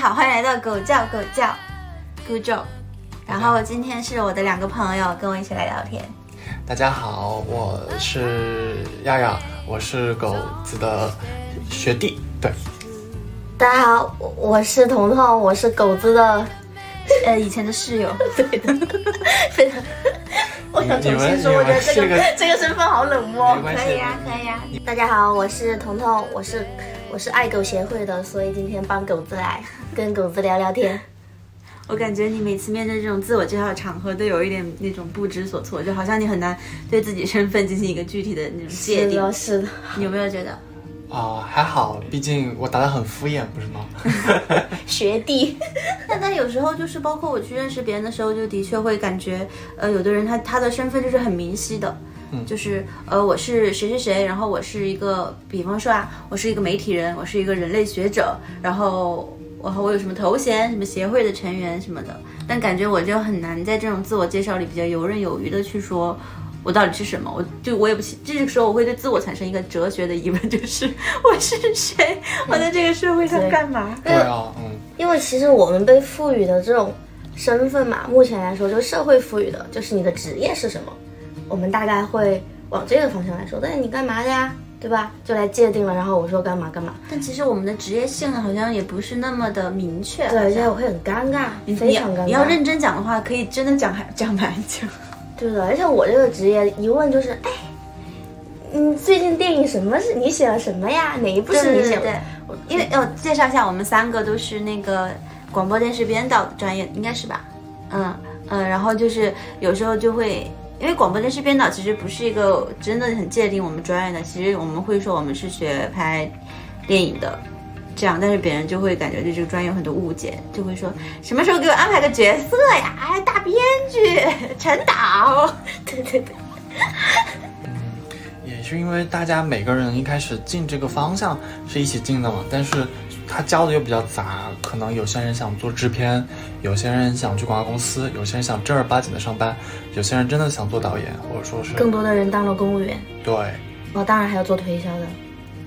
好，欢迎来到狗叫狗叫，Good job。然后今天是我的两个朋友跟我一起来聊天。大家好，我是亚亚，我是狗子的学弟。对，大家好，我我是彤彤，我是狗子的呃以前的室友。对的，非常。我想重新说，我觉得这个这个身份好冷漠。可以呀，可以呀。大家好，我是彤彤，我是我是爱狗协会的，所以今天帮狗子来跟狗子聊聊天。我感觉你每次面对这种自我介绍的场合，都有一点那种不知所措，就好像你很难对自己身份进行一个具体的那种界定。是的，是的。你有没有觉得？啊，还好，毕竟我答的很敷衍，不是吗？学弟。但但有时候就是包括我去认识别人的时候，就的确会感觉，呃，有的人他他的身份就是很明晰的，嗯就是呃我是谁谁谁，然后我是一个，比方说啊，我是一个媒体人，我是一个人类学者，然后我我有什么头衔，什么协会的成员什么的，但感觉我就很难在这种自我介绍里比较游刃有余的去说。我到底是什么？我就我也不，这个时候我会对自我产生一个哲学的疑问，就是 我是谁？我在这个社会上干嘛？对啊，嗯，因为其实我们被赋予的这种身份嘛，目前来说就是社会赋予的，就是你的职业是什么，我们大概会往这个方向来说。但是你干嘛的呀？对吧？就来界定了，然后我说干嘛干嘛。但其实我们的职业性好像也不是那么的明确。对，而且我会很尴尬，非常尴尬。你要认真讲的话，可以真的讲还讲蛮久。对的，而且我这个职业一问就是，哎，你，最近电影什么是你写了什么呀？哪一部是你写的？对，因为要介绍一下，我们三个都是那个广播电视编导专业，应该是吧？嗯嗯，然后就是有时候就会，因为广播电视编导其实不是一个真的很界定我们专业的，其实我们会说我们是学拍电影的。这样，但是别人就会感觉对这个专业有很多误解，就会说什么时候给我安排个角色呀？哎，大编剧陈导，对对对。也是因为大家每个人一开始进这个方向是一起进的嘛，但是他教的又比较杂，可能有些人想做制片，有些人想去广告公司，有些人想正儿八经的上班，有些人真的想做导演，或者说是更多的人当了公务员。对。哦，当然还有做推销的。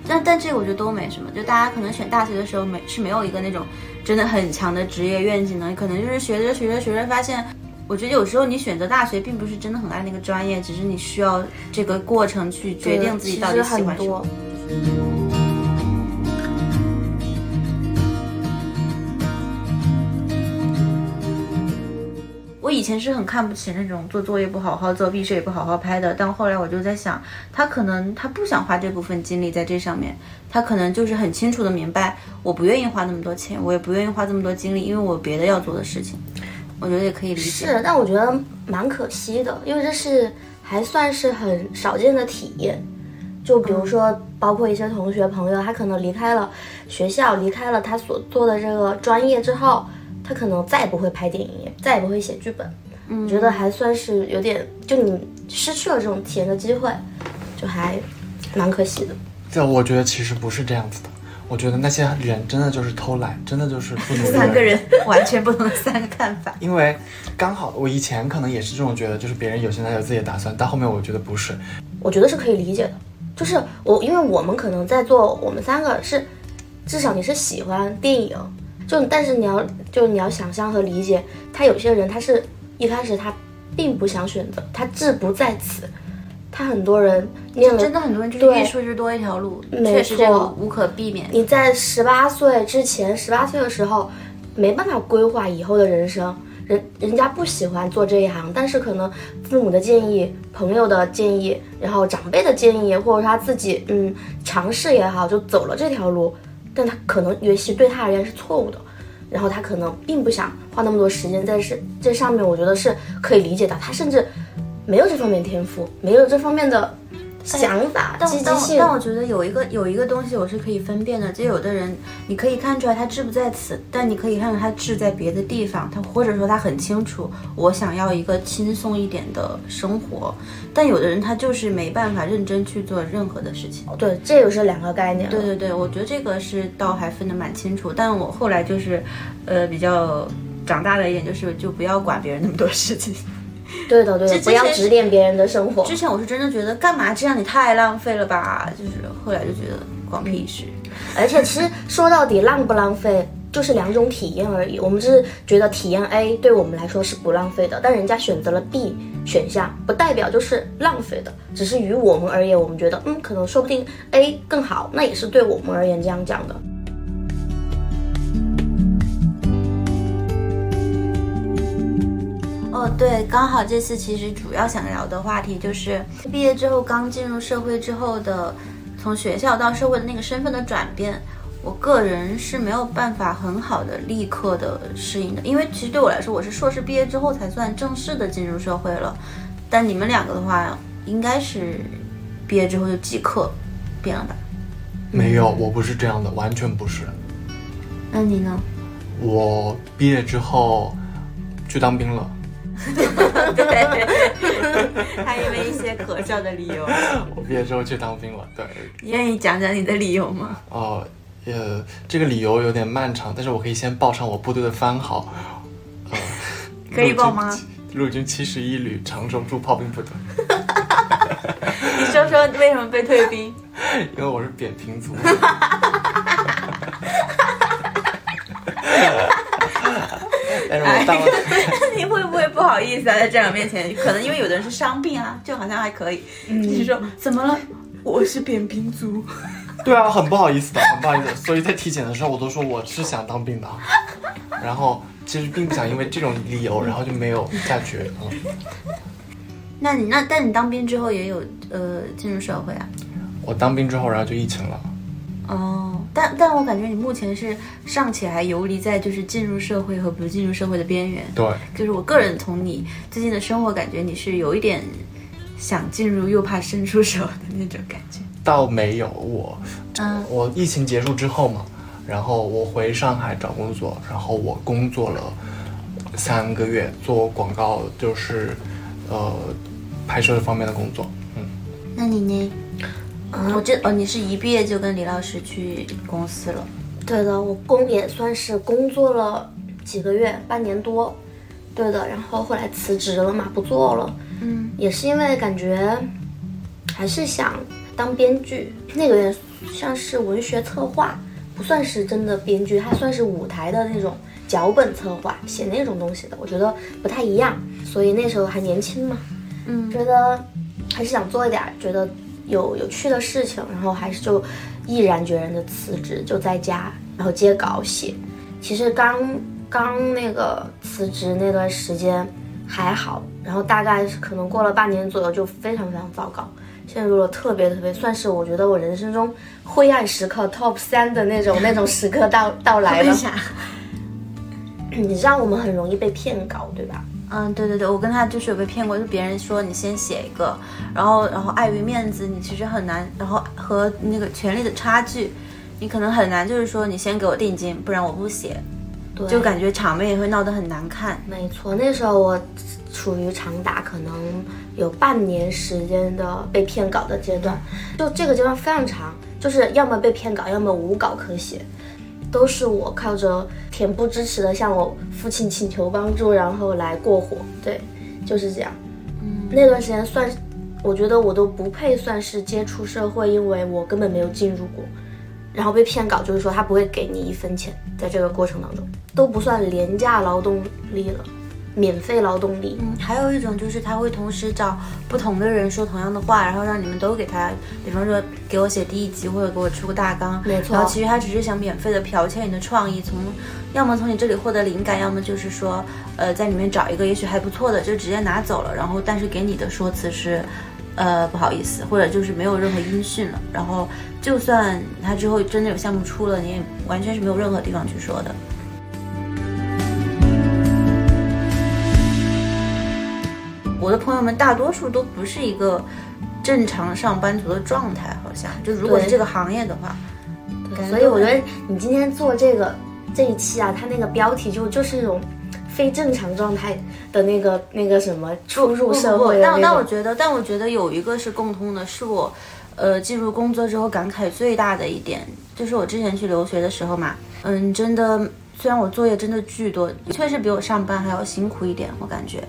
但但这个我觉得都没什么，就大家可能选大学的时候没是没有一个那种真的很强的职业愿景的，可能就是学着学着学着发现，我觉得有时候你选择大学并不是真的很爱那个专业，只是你需要这个过程去决定自己到底喜欢什么。以前是很看不起那种做作业不好好做、毕设也不好好拍的，但后来我就在想，他可能他不想花这部分精力在这上面，他可能就是很清楚的明白，我不愿意花那么多钱，我也不愿意花这么多精力，因为我别的要做的事情。我觉得也可以理解。是，但我觉得蛮可惜的，因为这是还算是很少见的体验。就比如说，包括一些同学朋友，他可能离开了学校，离开了他所做的这个专业之后。他可能再也不会拍电影，也再也不会写剧本。嗯，我觉得还算是有点，就你失去了这种体验的机会，就还蛮可惜的。这我觉得其实不是这样子的。我觉得那些人真的就是偷懒，真的就是不努力。三个人完全不同的三个看法。因为刚好我以前可能也是这种觉得，就是别人有现在有自己的打算，但后面我觉得不是。我觉得是可以理解的，就是我因为我们可能在做，我们三个是至少你是喜欢电影。就但是你要就你要想象和理解，他有些人他是一开始他并不想选择，他志不在此，他很多人念了真的很多人就是艺术是多一条路，确实这个无可避免。你在十八岁之前，十八岁的时候没办法规划以后的人生，人人家不喜欢做这一行，但是可能父母的建议、朋友的建议，然后长辈的建议，或者他自己嗯尝试也好，就走了这条路。但他可能也许对他而言是错误的，然后他可能并不想花那么多时间在这这上面，我觉得是可以理解的。他甚至没有这方面天赋，没有这方面的。想法积极性，但我觉得有一个有一个东西我是可以分辨的，就有的人你可以看出来他志不在此，但你可以看到他志在别的地方，他或者说他很清楚我想要一个轻松一点的生活，但有的人他就是没办法认真去做任何的事情。对，这又是两个概念。对对对，我觉得这个是倒还分得蛮清楚，但我后来就是，呃，比较长大了一点就是就不要管别人那么多事情。对的，对的，不要指点别人的生活。之前我是真的觉得干嘛这样，你太浪费了吧？就是后来就觉得关屁事。而且其实说到底，浪不浪费，就是两种体验而已。我们是觉得体验 A 对我们来说是不浪费的，但人家选择了 B 选项，不代表就是浪费的，只是于我们而言，我们觉得嗯，可能说不定 A 更好，那也是对我们而言这样讲的。哦，对，刚好这次其实主要想聊的话题就是毕业之后刚进入社会之后的，从学校到社会的那个身份的转变。我个人是没有办法很好的立刻的适应的，因为其实对我来说，我是硕士毕业之后才算正式的进入社会了。但你们两个的话，应该是毕业之后就即刻变了吧？没有，我不是这样的，完全不是。那你呢？我毕业之后去当兵了。对，还因为一些可笑的理由。我毕业之后去当兵了，对。愿意讲讲你的理由吗？哦。呃，这个理由有点漫长，但是我可以先报上我部队的番号，呃，可以报吗？陆军七十一旅常州驻炮兵部队。你 说说为什么被退兵？因为我是扁平足。但是我当了，你会不会不好意思啊？在战友面前，可能因为有的人是伤病啊，就好像还可以。你是说怎么了？我是扁平足。对啊，很不好意思的，很不好意思。所以在体检的时候，我都说我是想当兵的，然后其实并不想因为这种理由，然后就没有下去。那你那但你当兵之后也有呃进入社会啊？我当兵之后，然后就疫情了。哦，但但我感觉你目前是尚且还游离在就是进入社会和不进入社会的边缘。对，就是我个人从你最近的生活感觉，你是有一点想进入又怕伸出手的那种感觉。倒没有我，嗯我疫情结束之后嘛，然后我回上海找工作，然后我工作了三个月，做广告，就是呃拍摄方面的工作。嗯，那你呢？我这哦，你是一毕业就跟李老师去公司了？对的，我工也算是工作了几个月，半年多。对的，然后后来辞职了嘛，不做了。嗯，也是因为感觉还是想。当编剧，那个也像是文学策划，不算是真的编剧，它算是舞台的那种脚本策划，写那种东西的，我觉得不太一样。所以那时候还年轻嘛，嗯，觉得还是想做一点觉得有有趣的事情，然后还是就毅然决然的辞职，就在家，然后接稿写。其实刚刚那个辞职那段时间还好，然后大概可能过了半年左右，就非常非常糟糕。陷入了特别特别，算是我觉得我人生中灰暗时刻 top 三的那种那种时刻到到来了。你知道我们很容易被骗稿，对吧？嗯，对对对，我跟他就是有被骗过，就别人说你先写一个，然后然后碍于面子，你其实很难，然后和那个权力的差距，你可能很难，就是说你先给我定金，不然我不写，就感觉场面也会闹得很难看。没错，那时候我。处于长达可能有半年时间的被骗稿的阶段，就这个阶段非常长，就是要么被骗稿，要么无稿可写，都是我靠着恬不知耻的向我父亲请求帮助，然后来过活。对，就是这样。嗯，那段时间算，我觉得我都不配算是接触社会，因为我根本没有进入过。然后被骗稿，就是说他不会给你一分钱，在这个过程当中都不算廉价劳动力了。免费劳动力，嗯，还有一种就是他会同时找不同的人说同样的话，然后让你们都给他，比方说给我写第一集或者给我出个大纲，没错。然后其实他只是想免费的剽窃你的创意，从要么从你这里获得灵感，要么就是说，呃，在里面找一个也许还不错的，就直接拿走了。然后但是给你的说辞是，呃，不好意思，或者就是没有任何音讯了。然后就算他之后真的有项目出了，你也完全是没有任何地方去说的。我的朋友们大多数都不是一个正常上班族的状态，好像就如果是这个行业的话，所以我觉得你今天做这个这一期啊，它那个标题就就是那种非正常状态的那个那个什么初入社会但但我觉得，但我觉得有一个是共通的，是我呃进入工作之后感慨最大的一点，就是我之前去留学的时候嘛，嗯，真的虽然我作业真的巨多，确实比我上班还要辛苦一点，我感觉。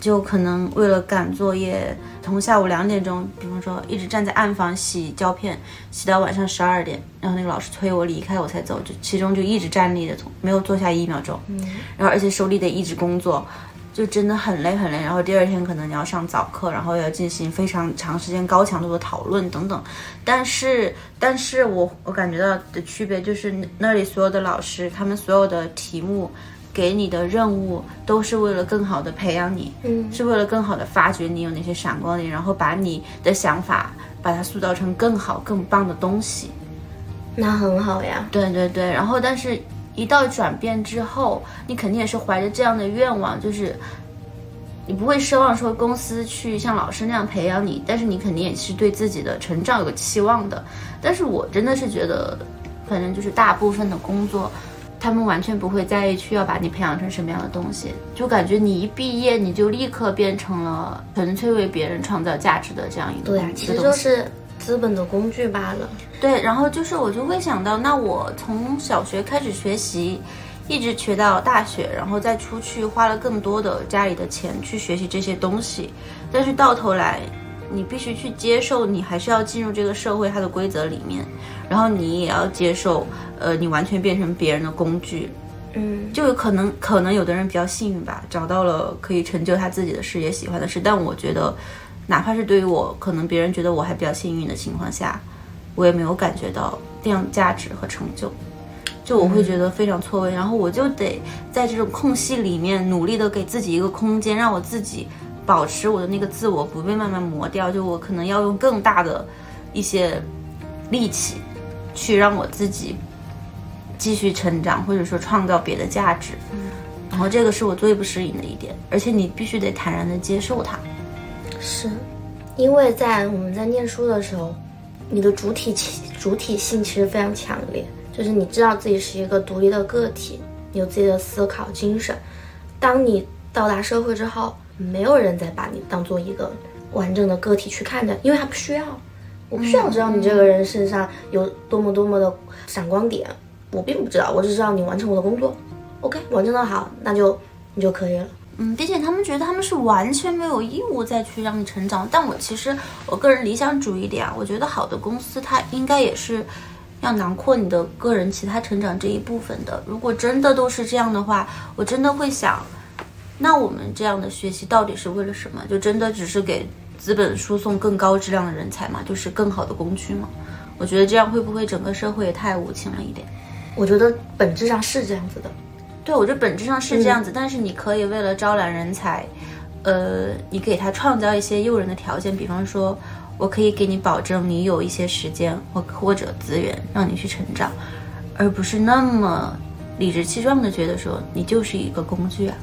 就可能为了赶作业，从下午两点钟，比方说一直站在暗房洗胶片，洗到晚上十二点，然后那个老师催我离开我才走，就其中就一直站立着，从没有坐下一秒钟，嗯然后而且手里得一直工作。就真的很累很累，然后第二天可能你要上早课，然后要进行非常长时间高强度的讨论等等。但是，但是我我感觉到的区别就是那里所有的老师，他们所有的题目给你的任务都是为了更好的培养你，嗯，是为了更好的发掘你有哪些闪光点，然后把你的想法把它塑造成更好更棒的东西。那很好呀。对对对，然后但是。一到转变之后，你肯定也是怀着这样的愿望，就是你不会奢望说公司去像老师那样培养你，但是你肯定也是对自己的成长有个期望的。但是我真的是觉得，反正就是大部分的工作，他们完全不会在意去要把你培养成什么样的东西，就感觉你一毕业你就立刻变成了纯粹为别人创造价值的这样一个对，其实就是资本的工具罢了。对，然后就是我就会想到，那我从小学开始学习，一直学到大学，然后再出去花了更多的家里的钱去学习这些东西，但是到头来，你必须去接受，你还是要进入这个社会它的规则里面，然后你也要接受，呃，你完全变成别人的工具，嗯，就有可能，可能有的人比较幸运吧，找到了可以成就他自己的事业、喜欢的事，但我觉得，哪怕是对于我，可能别人觉得我还比较幸运的情况下。我也没有感觉到这样价值和成就，就我会觉得非常错位，然后我就得在这种空隙里面努力的给自己一个空间，让我自己保持我的那个自我不被慢慢磨掉。就我可能要用更大的一些力气，去让我自己继续成长，或者说创造别的价值。然后这个是我最不适应的一点，而且你必须得坦然的接受它。是，因为在我们在念书的时候。你的主体性主体性其实非常强烈，就是你知道自己是一个独立的个体，你有自己的思考精神。当你到达社会之后，没有人再把你当做一个完整的个体去看待，因为他不需要。我不需要知道你这个人身上有多么多么的闪光点，我并不知道，我只知道你完成我的工作，OK，完成的好，那就你就可以了。嗯，并且他们觉得他们是完全没有义务再去让你成长，但我其实我个人理想主义点，我觉得好的公司它应该也是要囊括你的个人其他成长这一部分的。如果真的都是这样的话，我真的会想，那我们这样的学习到底是为了什么？就真的只是给资本输送更高质量的人才吗？就是更好的工具吗？我觉得这样会不会整个社会也太无情了一点？我觉得本质上是这样子的。对，我觉得本质上是这样子，但是你可以为了招揽人才，呃，你给他创造一些诱人的条件，比方说，我可以给你保证你有一些时间或或者资源让你去成长，而不是那么理直气壮的觉得说你就是一个工具啊。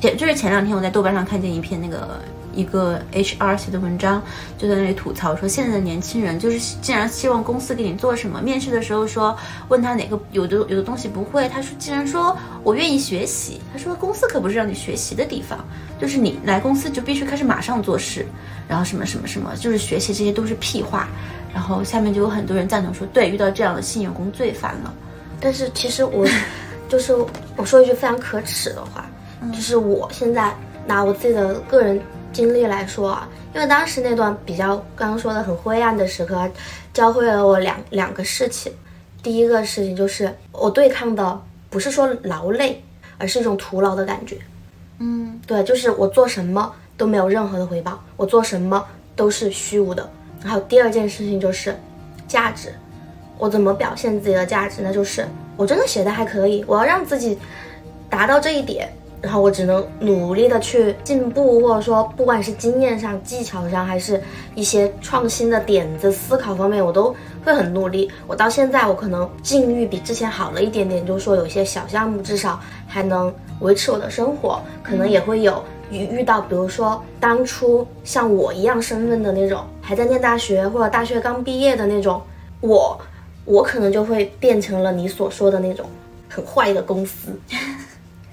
前就是前两天我在豆瓣上看见一篇那个。一个 HR 写的文章就在那里吐槽说，现在的年轻人就是竟然希望公司给你做什么。面试的时候说，问他哪个有的有的东西不会，他说竟然说我愿意学习。他说公司可不是让你学习的地方，就是你来公司就必须开始马上做事，然后什么什么什么，就是学习这些都是屁话。然后下面就有很多人赞同说，对，遇到这样的新员工最烦了。但是其实我 就是我说一句非常可耻的话，就是我现在拿我自己的个人。经历来说啊，因为当时那段比较刚刚说的很灰暗的时刻，教会了我两两个事情。第一个事情就是我对抗的不是说劳累，而是一种徒劳的感觉。嗯，对，就是我做什么都没有任何的回报，我做什么都是虚无的。然后第二件事情就是价值，我怎么表现自己的价值？那就是我真的写的还可以，我要让自己达到这一点。然后我只能努力的去进步，或者说不管是经验上、技巧上，还是一些创新的点子、思考方面，我都会很努力。我到现在，我可能境遇比之前好了一点点，就是说有一些小项目至少还能维持我的生活。可能也会有遇遇到，比如说当初像我一样身份的那种，还在念大学或者大学刚毕业的那种，我，我可能就会变成了你所说的那种很坏的公司。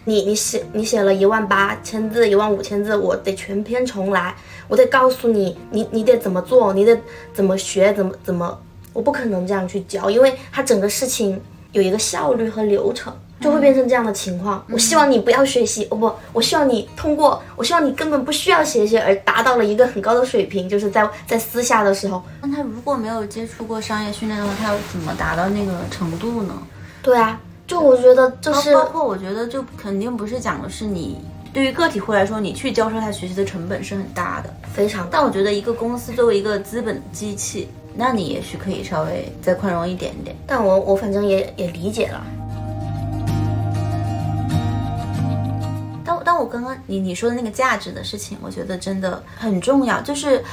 你你写你写了一万八千字一万五千字，我得全篇重来，我得告诉你，你你得怎么做，你得怎么学，怎么怎么，我不可能这样去教，因为它整个事情有一个效率和流程，就会变成这样的情况。我希望你不要学习，哦不，我希望你通过，我希望你根本不需要学习而达到了一个很高的水平，就是在在私下的时候。那他如果没有接触过商业训练的话，他要怎么达到那个程度呢？对啊，就我觉得就是包括我觉得就肯定不是讲的是你。对于个体户来说，你去教授他学习的成本是很大的，非常。但我觉得一个公司作为一个资本机器，那你也许可以稍微再宽容一点点。但我我反正也也理解了。但但我刚刚你你说的那个价值的事情，我觉得真的很重要。就是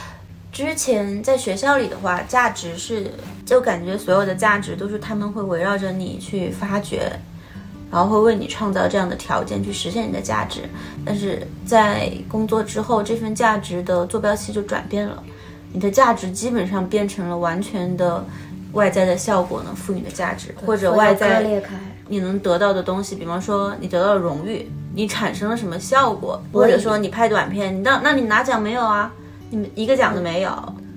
之前在学校里的话，价值是就感觉所有的价值都是他们会围绕着你去发掘。然后会为你创造这样的条件去实现你的价值，但是在工作之后，这份价值的坐标系就转变了，你的价值基本上变成了完全的外在的效果能赋予的价值，或者外在你能得到的东西，比方说你得到了荣誉，你产生了什么效果，或者说你拍短片，你那那你拿奖没有啊？一个奖都没有，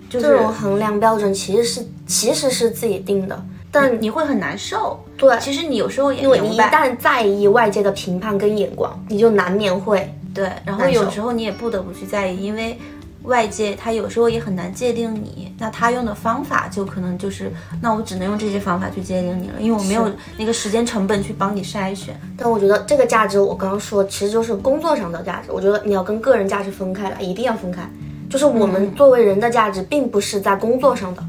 就这种衡量标准其实是其实是自己定的。但你会很难受，对，其实你有时候也因为你一旦在意外界的评判跟眼光，你就难免会对，然后有时候你也不得不去在意，因为外界他有时候也很难界定你，那他用的方法就可能就是，那我只能用这些方法去界定你了，因为我没有那个时间成本去帮你筛选。但我觉得这个价值，我刚刚说其实就是工作上的价值，我觉得你要跟个人价值分开来，一定要分开，就是我们作为人的价值，并不是在工作上的。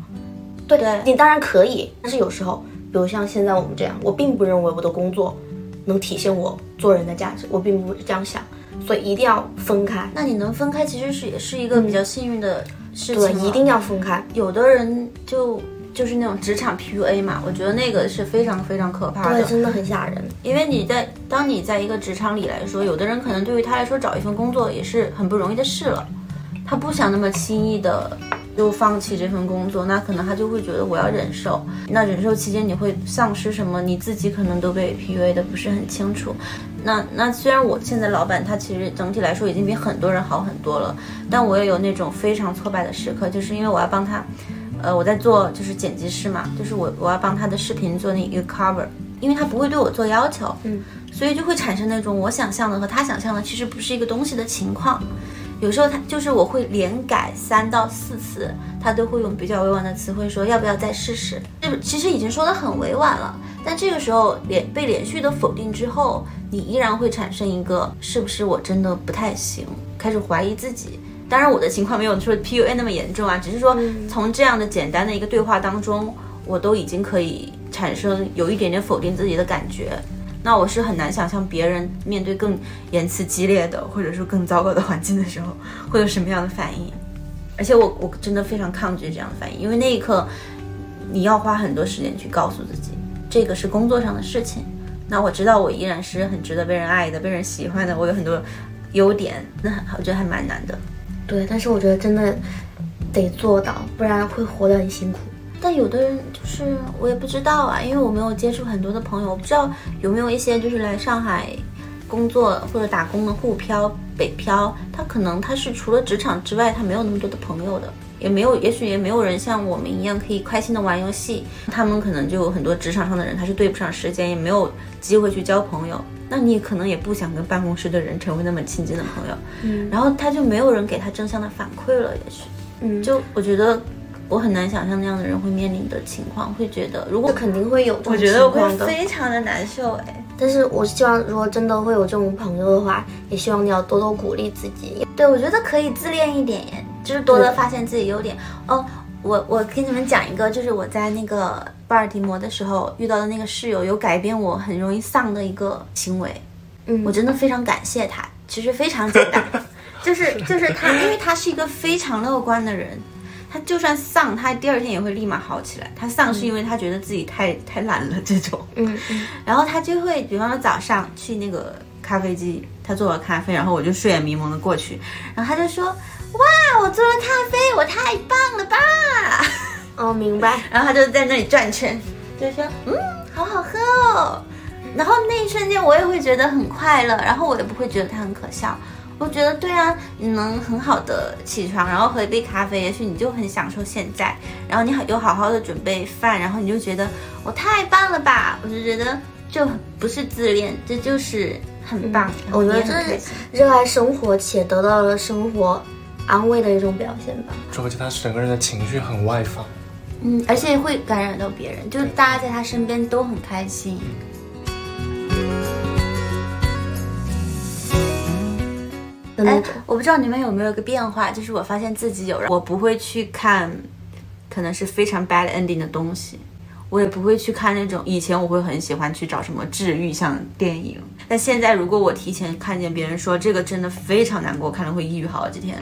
对你当然可以，但是有时候，比如像现在我们这样，我并不认为我的工作能体现我做人的价值，我并不是这样想，所以一定要分开。那你能分开，其实是也是一个比较幸运的事情。对，一定要分开。有的人就就是那种职场 PUA 嘛，我觉得那个是非常非常可怕的，对，真的很吓人。因为你在当你在一个职场里来说，有的人可能对于他来说找一份工作也是很不容易的事了，他不想那么轻易的。就放弃这份工作，那可能他就会觉得我要忍受。那忍受期间你会丧失什么？你自己可能都被 PUA 的不是很清楚。那那虽然我现在老板他其实整体来说已经比很多人好很多了，但我也有那种非常挫败的时刻，就是因为我要帮他，呃，我在做就是剪辑师嘛，就是我我要帮他的视频做那个 cover，因为他不会对我做要求，嗯，所以就会产生那种我想象的和他想象的其实不是一个东西的情况。有时候他就是我会连改三到四次，他都会用比较委婉的词汇说要不要再试试。这其实已经说的很委婉了，但这个时候连被连续的否定之后，你依然会产生一个是不是我真的不太行，开始怀疑自己。当然我的情况没有说 PUA 那么严重啊，只是说从这样的简单的一个对话当中，我都已经可以产生有一点点否定自己的感觉。那我是很难想象别人面对更言辞激烈的，或者说更糟糕的环境的时候，会有什么样的反应。而且我我真的非常抗拒这样的反应，因为那一刻你要花很多时间去告诉自己，这个是工作上的事情。那我知道我依然是很值得被人爱的，被人喜欢的，我有很多优点，那我觉得还蛮难的。对，但是我觉得真的得做到，不然会活得很辛苦。但有的人就是我也不知道啊，因为我没有接触很多的朋友，我不知道有没有一些就是来上海工作或者打工的沪漂、北漂，他可能他是除了职场之外，他没有那么多的朋友的，也没有，也许也没有人像我们一样可以开心的玩游戏。他们可能就有很多职场上的人，他是对不上时间，也没有机会去交朋友。那你可能也不想跟办公室的人成为那么亲近的朋友，嗯，然后他就没有人给他正向的反馈了，也许，嗯，就我觉得。我很难想象那样的人会面临的情况，会觉得如果肯定会有，我觉得我会非常的难受哎。但是我希望，如果真的会有这种朋友的话，也希望你要多多鼓励自己。对，我觉得可以自恋一点，就是多多发现自己优点。哦，我我给你们讲一个，就是我在那个巴尔的摩的时候遇到的那个室友，有改变我很容易丧的一个行为。嗯，我真的非常感谢他。其实非常简单，就是 就是他，因为他是一个非常乐观的人。他就算丧，他第二天也会立马好起来。他丧是因为他觉得自己太太懒了这种。嗯嗯。然后他就会，比方说早上去那个咖啡机，他做了咖啡，然后我就睡眼迷蒙的过去，然后他就说：“哇，我做了咖啡，我太棒了吧！”哦，明白。然后他就在那里转圈，就说：“嗯，好好喝哦。”然后那一瞬间我也会觉得很快乐，然后我也不会觉得他很可笑。我觉得对啊，你能很好的起床，然后喝一杯咖啡，也许你就很享受现在。然后你好有好好的准备饭，然后你就觉得我太棒了吧？我就觉得就不是自恋，这就是很棒。我觉得这是。热爱生活且得到了生活安慰的一种表现吧。这而且他整个人的情绪很外放。嗯，而且会感染到别人，就是大家在他身边都很开心。哎的那种，我不知道你们有没有个变化，就是我发现自己有，我不会去看，可能是非常 bad ending 的东西，我也不会去看那种。以前我会很喜欢去找什么治愈像电影，但现在如果我提前看见别人说这个真的非常难过，看了会抑郁好几天，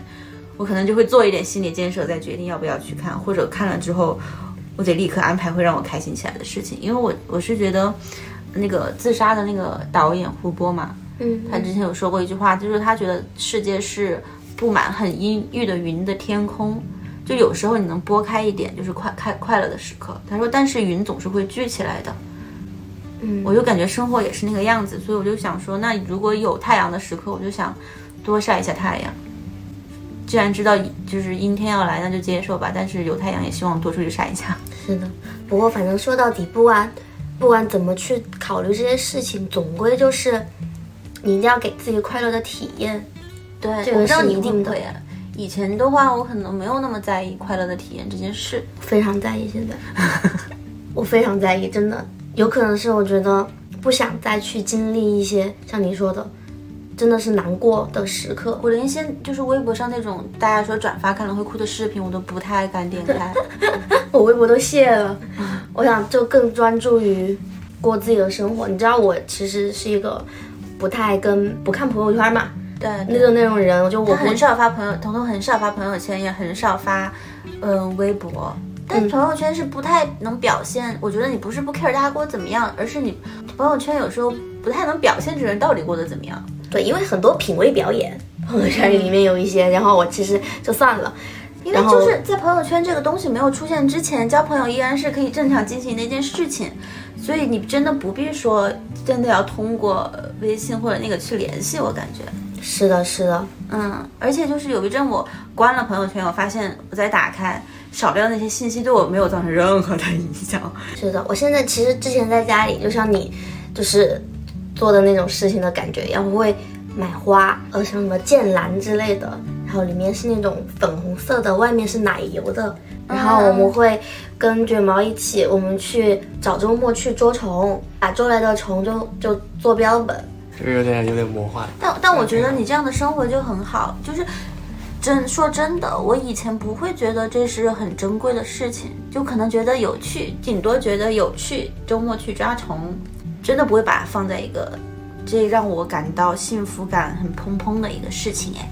我可能就会做一点心理建设，再决定要不要去看，或者看了之后，我得立刻安排会让我开心起来的事情，因为我我是觉得那个自杀的那个导演胡波嘛，嗯，他之前有说过一句话，就是他觉得世界是布满很阴郁的云的天空，就有时候你能拨开一点，就是快开快乐的时刻。他说，但是云总是会聚起来的。嗯我就感觉生活也是那个样子，所以我就想说，那如果有太阳的时刻，我就想多晒一下太阳。既然知道就是阴天要来，那就接受吧。但是有太阳也希望多出去晒一下。是的。不过反正说到底，不管不管怎么去考虑这些事情，总归就是你一定要给自己快乐的体验。对，这个我知道你是一定的会。以前的话，我可能没有那么在意快乐的体验这件事。非常在意，现在 我非常在意，真的有可能是我觉得不想再去经历一些像你说的，真的是难过的时刻。我连现就是微博上那种大家说转发看了会哭的视频，我都不太敢点开。我微博都卸了，我想就更专注于过自己的生活。你知道我其实是一个不太跟不看朋友圈嘛，对，那种那种人，我就我很少发朋友，彤彤很少发朋友圈，也很少发嗯、微博。但朋友圈是不太能表现，我觉得你不是不 care 大家过得怎么样，而是你朋友圈有时候不太能表现这人到底过得怎么样。对，因为很多品味表演朋友圈里面有一些，然后我其实就算了。因为就是在朋友圈这个东西没有出现之前，交朋友依然是可以正常进行的一件事情，所以你真的不必说真的要通过微信或者那个去联系，我感觉。是的，是的，嗯，而且就是有一阵我关了朋友圈，我发现我再打开少量那些信息对我没有造成任何的影响。是的。我现在其实之前在家里，就像你就是做的那种事情的感觉一样，我会买花，呃，像什么剑兰之类的，然后里面是那种粉红色的，外面是奶油的。然后我们会跟卷毛一起，我们去找周末去捉虫，把捉来的虫就就做标本，这个有点有点魔幻。但但我觉得你这样的生活就很好，就是真说真的，我以前不会觉得这是很珍贵的事情，就可能觉得有趣，顶多觉得有趣，周末去抓虫，真的不会把它放在一个这让我感到幸福感很砰砰的一个事情哎。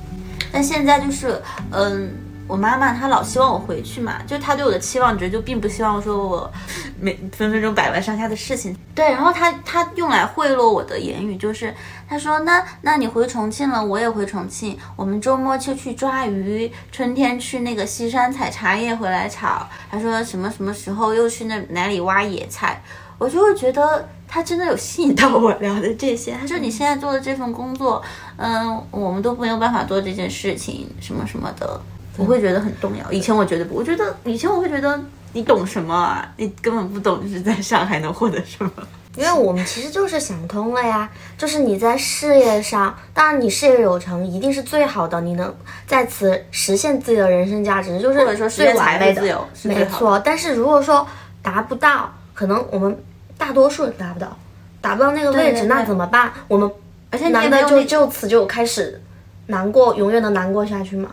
但现在就是，嗯，我妈妈她老希望我回去嘛，就她对我的期望值就并不希望说我每分分钟百万上下的事情。对，然后她她用来贿赂我的言语就是，她说那那你回重庆了，我也回重庆，我们周末就去抓鱼，春天去那个西山采茶叶回来炒。她说什么什么时候又去那哪里挖野菜，我就会觉得。他真的有吸引到我聊的这些。他说你现在做的这份工作，嗯，我们都没有办法做这件事情，什么什么的，我会觉得很动摇。以前我觉得不，我觉得以前我会觉得你懂什么啊？你根本不懂，就是在上海能获得什么。因为我们其实就是想通了呀，就是你在事业上，当然你事业有成一定是最好的，你能在此实现自己的人生价值，就是或者说实最现完美的自由，没错。但是如果说达不到，可能我们大多数人达不到，达不到那个位置，对对那怎么办？我们而且难道就就此就开始难过，永远的难过下去吗？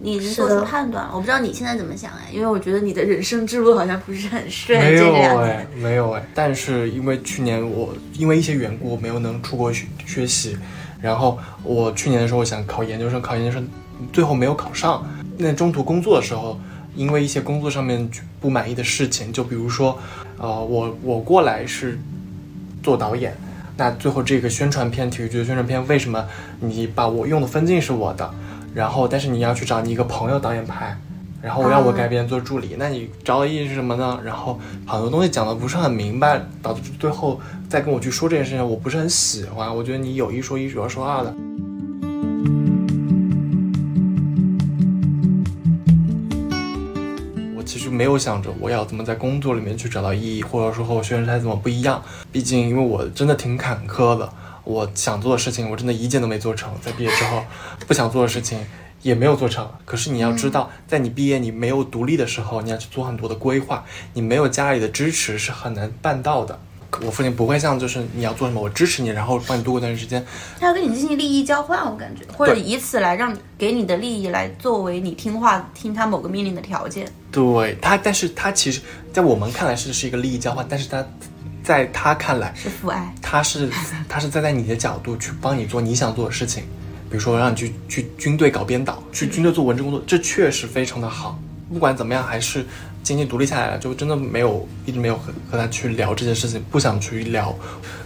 你已经做出判断了。我不知道你现在怎么想哎，因为我觉得你的人生之路好像不是很顺，没有哎。，没有哎。但是因为去年我因为一些缘故，我没有能出国学学习。然后我去年的时候想考研究生，考研究生最后没有考上。那中途工作的时候，因为一些工作上面不满意的事情，就比如说，呃，我我过来是做导演，那最后这个宣传片体育局的宣传片，为什么你把我用的分镜是我的，然后但是你要去找你一个朋友导演拍然后我要我改编做助理那你找我意义是什么呢？然后很多东西讲的不是很明白导致最后再跟我去说这件事情我不是很喜欢我觉得你有一说一有二说二的。我其实没有想着我要怎么在工作里面去找到意义或者说和我学生他怎么不一样毕竟因为我真的挺坎坷的。我想做的事情我真的一件都没做成，在毕业之后不想做的事情也没有做成。可是你要知道，在你毕业你没有独立的时候，你要去做很多的规划，你没有家里的支持是很难办到的。我父亲不会像就是你要做什么，我支持你，然后帮你度过一段时间。他要跟你进行利益交换，我感觉，或者以此来让给你的利益来作为你听话听他某个命令的条件。对他，但是他其实，在我们看来是是一个利益交换，但是他在他看来是父爱，他是 他是站在你的角度去帮你做你想做的事情，比如说让你去去军队搞编导，去军队做文职工作，这确实非常的好。不管怎么样，还是经济独立下来了，就真的没有一直没有和和他去聊这件事情，不想去聊，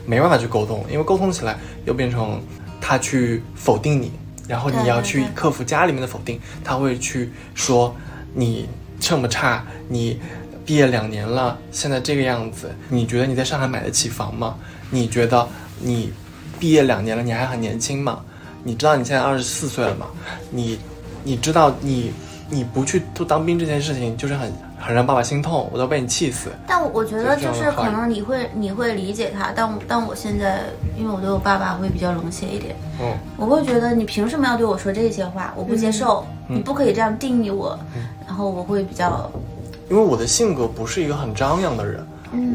没办法去沟通，因为沟通起来又变成他去否定你，然后你要去克服家里面的否定，他会去说你这么差，你毕业两年了，现在这个样子，你觉得你在上海买得起房吗？你觉得你毕业两年了，你还很年轻吗？你知道你现在二十四岁了吗？你你知道你。你不去做当兵这件事情，就是很很让爸爸心痛，我都被你气死。但我我觉得就是可能你会你会理解他，但但我现在因为我对我爸爸会比较冷血一点，嗯，我会觉得你凭什么要对我说这些话？我不接受，你不可以这样定义我。然后我会比较，因为我的性格不是一个很张扬的人，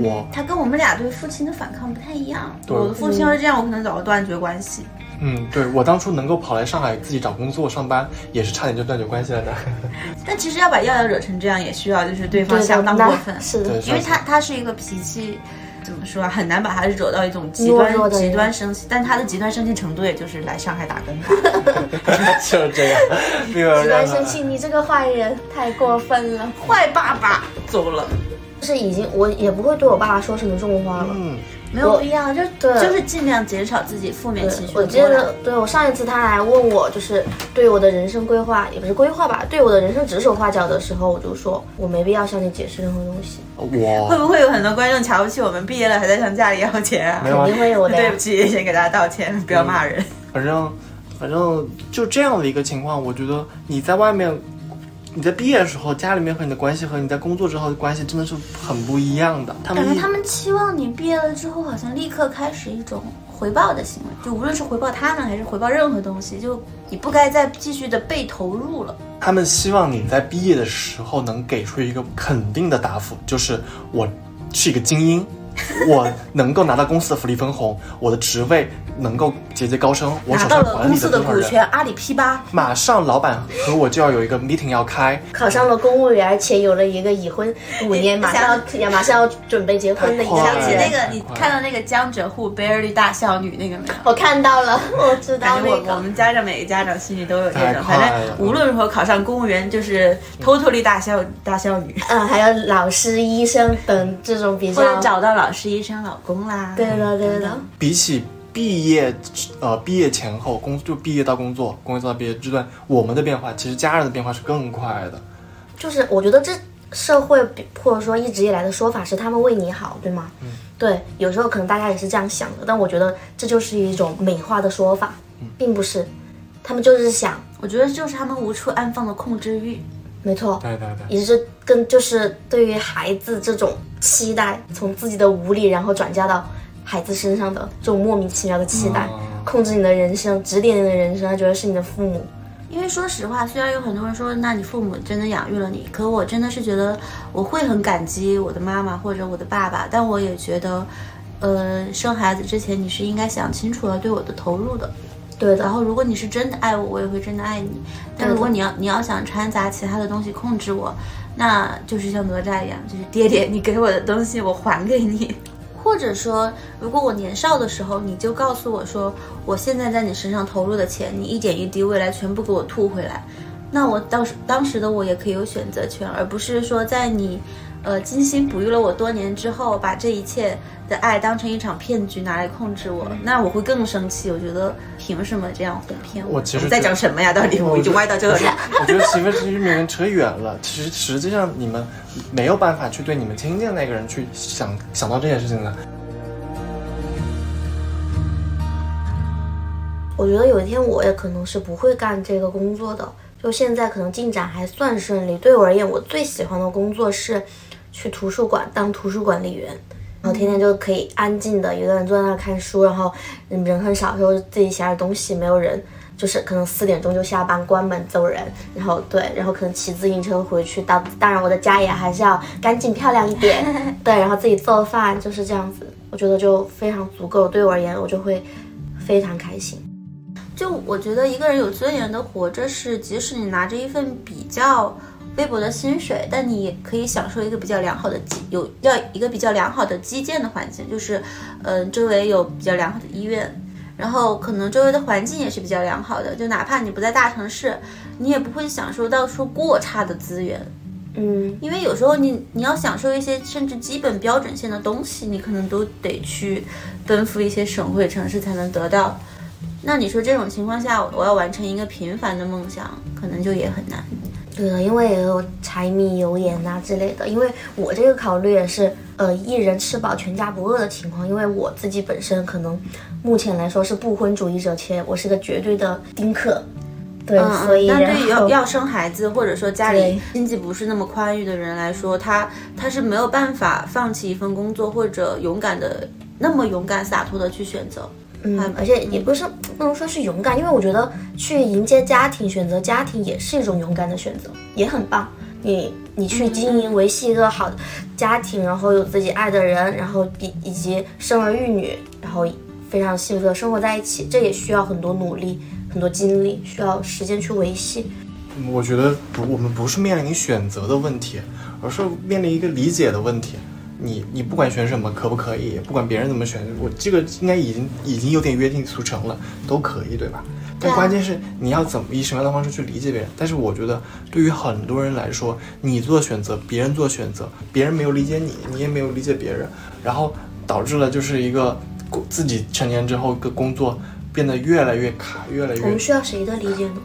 我他跟我们俩对父亲的反抗不太一样。我的父亲要是这样，我可能早就断绝关系。嗯，对我当初能够跑来上海自己找工作上班，也是差点就断绝关系了的。但其实要把耀耀惹成这样，也需要就是对方相当过分，是的，因为他他是一个脾气怎么说啊，很难把他惹到一种极端极端生气，但他的极端生气程度也就是来上海打工，就是这样。极端生气，你这个坏人太过分了，坏爸爸走了，就是已经我也不会对我爸爸说什么重话了。嗯。没有必要，就就是尽量减少自己负面情绪。我记得，对我上一次他来问我，就是对我的人生规划，也不是规划吧，对我的人生指手画脚的时候，我就说我没必要向你解释任何东西。我，会不会有很多观众瞧不起我们毕业了还在向家里要钱啊？肯定会有的。对不起，先给大家道歉，不要骂人。反正，反正就这样的一个情况，我觉得你在外面。你在毕业的时候，家里面和你的关系和你在工作之后的关系真的是很不一样的。感觉他们期望你毕业了之后，好像立刻开始一种回报的行为，就无论是回报他们还是回报任何东西，就你不该再继续的被投入了。他们希望你在毕业的时候能给出一个肯定的答复，就是我是一个精英。我能够拿到公司的福利分红，我的职位能够节节高升，我手上管理的股权，阿里 P 八，马上老板和我就要有一个 meeting 要开，考上了公务员，且有了一个已婚五年，马上要马上要准备结婚的一个想起那个，你看到那个江浙沪 Barely 大孝女那个没有？我看到了，我知道那个。我们家长每个家长心里都有这种，反正无论如何考上公务员就是 totally 大孝大孝女。嗯，还有老师、医生等这种比较，或者找到老师、医生、老。公啦，对了对了。比起毕业，呃，毕业前后工就毕业到工作，工作到毕业这段，我们的变化其实家人的变化是更快的。就是我觉得这社会或者说一直以来的说法是他们为你好，对吗？嗯。对，有时候可能大家也是这样想的，但我觉得这就是一种美化的说法，并不是。他们就是想，我觉得就是他们无处安放的控制欲。没错，对对对，也是跟就是对于孩子这种期待，从自己的无力，然后转嫁到孩子身上的这种莫名其妙的期待，控制你的人生，指点你的人生，他觉得是你的父母。因为说实话，虽然有很多人说，那你父母真的养育了你，可我真的是觉得我会很感激我的妈妈或者我的爸爸，但我也觉得，呃，生孩子之前你是应该想清楚了对我的投入的。对，然后如果你是真的爱我，我也会真的爱你。但如果你要你要想掺杂其他的东西控制我，那就是像哪吒一样，就是爹爹，你给我的东西我还给你。或者说，如果我年少的时候你就告诉我说，我现在在你身上投入的钱，你一点一滴未来全部给我吐回来，那我当时当时的我也可以有选择权，而不是说在你。呃，精心哺育了我多年之后，把这一切的爱当成一场骗局拿来控制我，那我会更生气。我觉得凭什么这样哄骗我？其实在讲什么呀？到底我已经歪到这里。我觉得媳妇其实你们扯远了。其实实际上你们没有办法去对你们亲近的那个人去想想到这件事情的。我觉得有一天我也可能是不会干这个工作的。就现在可能进展还算顺利。对我而言，我最喜欢的工作是去图书馆当图书管理员，然后天天就可以安静的一个人坐在那儿看书，然后嗯人很少的时候自己写点东西，没有人。就是可能四点钟就下班关门走人，然后对，然后可能骑自行车回去。当当然我的家也还是要干净漂亮一点，对，然后自己做饭就是这样子，我觉得就非常足够。对我而言，我就会非常开心。就我觉得一个人有尊严的活着，是即使你拿着一份比较微薄的薪水，但你也可以享受一个比较良好的基有要一个比较良好的基建的环境，就是嗯周围有比较良好的医院。然后可能周围的环境也是比较良好的，就哪怕你不在大城市，你也不会享受到说过差的资源，嗯，因为有时候你你要享受一些甚至基本标准线的东西，你可能都得去奔赴一些省会城市才能得到。那你说这种情况下，我要完成一个平凡的梦想，可能就也很难。对的，因为也有柴米油盐呐之类的。因为我这个考虑也是，呃，一人吃饱全家不饿的情况。因为我自己本身可能目前来说是不婚主义者，且我是个绝对的丁克。对，所以但对于要要生孩子或者说家里经济不是那么宽裕的人来说，他他是没有办法放弃一份工作或者勇敢的那么勇敢洒脱的去选择。嗯，而且也不是不能说是勇敢，因为我觉得去迎接家庭、选择家庭也是一种勇敢的选择，也很棒。你你去经营、维系一个好的家庭，然后有自己爱的人，然后以以及生儿育女，然后非常幸福的生活在一起，这也需要很多努力、很多精力，需要时间去维系。我觉得不，我们不是面临选择的问题，而是面临一个理解的问题。你你不管选什么可不可以，不管别人怎么选，我这个应该已经已经有点约定俗成了，都可以，对吧？但关键是你要怎么以什么样的方式去理解别人。但是我觉得对于很多人来说，你做选择，别人做选择，别人没有理解你，你也没有理解别人，然后导致了就是一个自己成年之后的工作变得越来越卡，越来越。我们需要谁的理解呢？